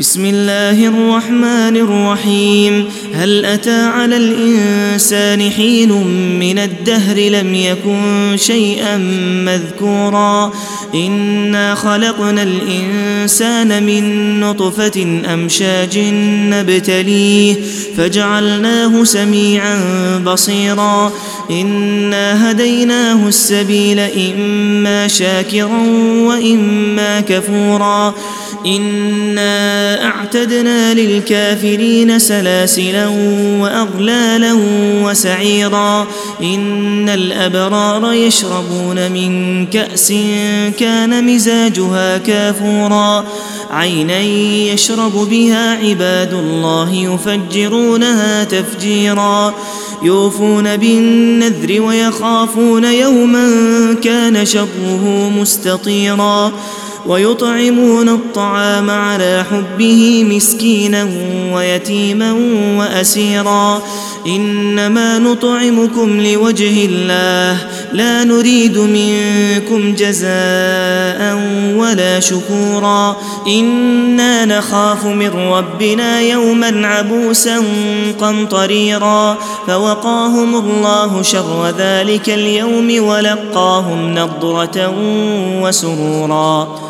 بسم الله الرحمن الرحيم. هل أتى على الإنسان حين من الدهر لم يكن شيئا مذكورا؟ إنا خلقنا الإنسان من نطفة أمشاج نبتليه فجعلناه سميعا بصيرا. إنا هديناه السبيل إما شاكرا وإما كفورا. إنا أعتدنا للكافرين سلاسلا وأغلالا وسعيرا إن الأبرار يشربون من كأس كان مزاجها كافورا عينا يشرب بها عباد الله يفجرونها تفجيرا يوفون بالنذر ويخافون يوما كان شره مستطيرا ويطعمون الطعام على حبه مسكينا ويتيما وأسيرا. إنما نطعمكم لوجه الله. لا نريد منكم جزاء ولا شكورا. إنا نخاف من ربنا يوما عبوسا قمطريرا. فوقاهم الله شر ذلك اليوم ولقاهم نضرة وسرورا.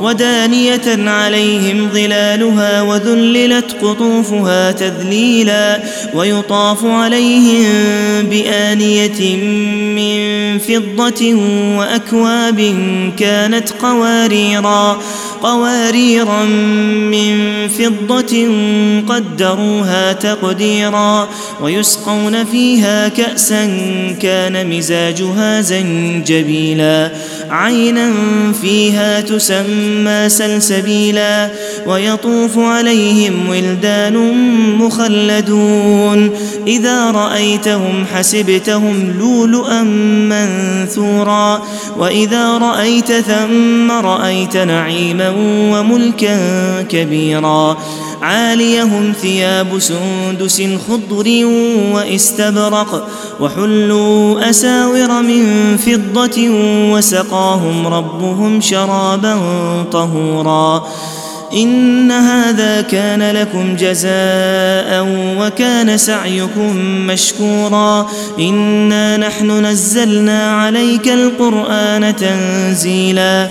ودانية عليهم ظلالها وذللت قطوفها تذليلا ويطاف عليهم بآنية من فضة وأكواب كانت قواريرا قواريرا من فضة قدروها تقديرا ويسقون فيها كأسا كان مزاجها زنجبيلا عينا فيها تسمى سلسبيلا ويطوف عليهم ولدان مخلدون إذا رأيتهم حسبتهم لؤلؤا منثورا وإذا رأيت ثم رأيت نعيما وملكا كبيرا عاليهم ثياب سندس خضر واستبرق وحلوا أساور من فضة وسقاهم ربهم شرابا طهورا. إن هذا كان لكم جزاء وكان سعيكم مشكورا. إنا نحن نزلنا عليك القرآن تنزيلا.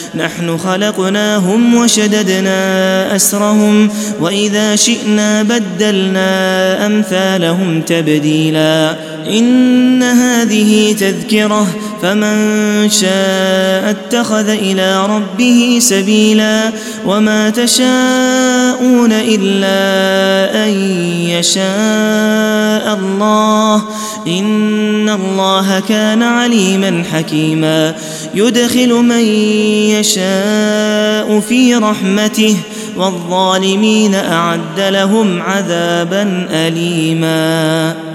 نحن خلقناهم وشددنا أسرهم وإذا شئنا بدلنا أمثالهم تبديلا. إن هذه تذكرة فمن شاء اتخذ إلى ربه سبيلا وما تشاءون إلا أن يشاء الله إن الله كان عليما حكيما. يدخل من يشاء في رحمته والظالمين أعد لهم عذابا أليما.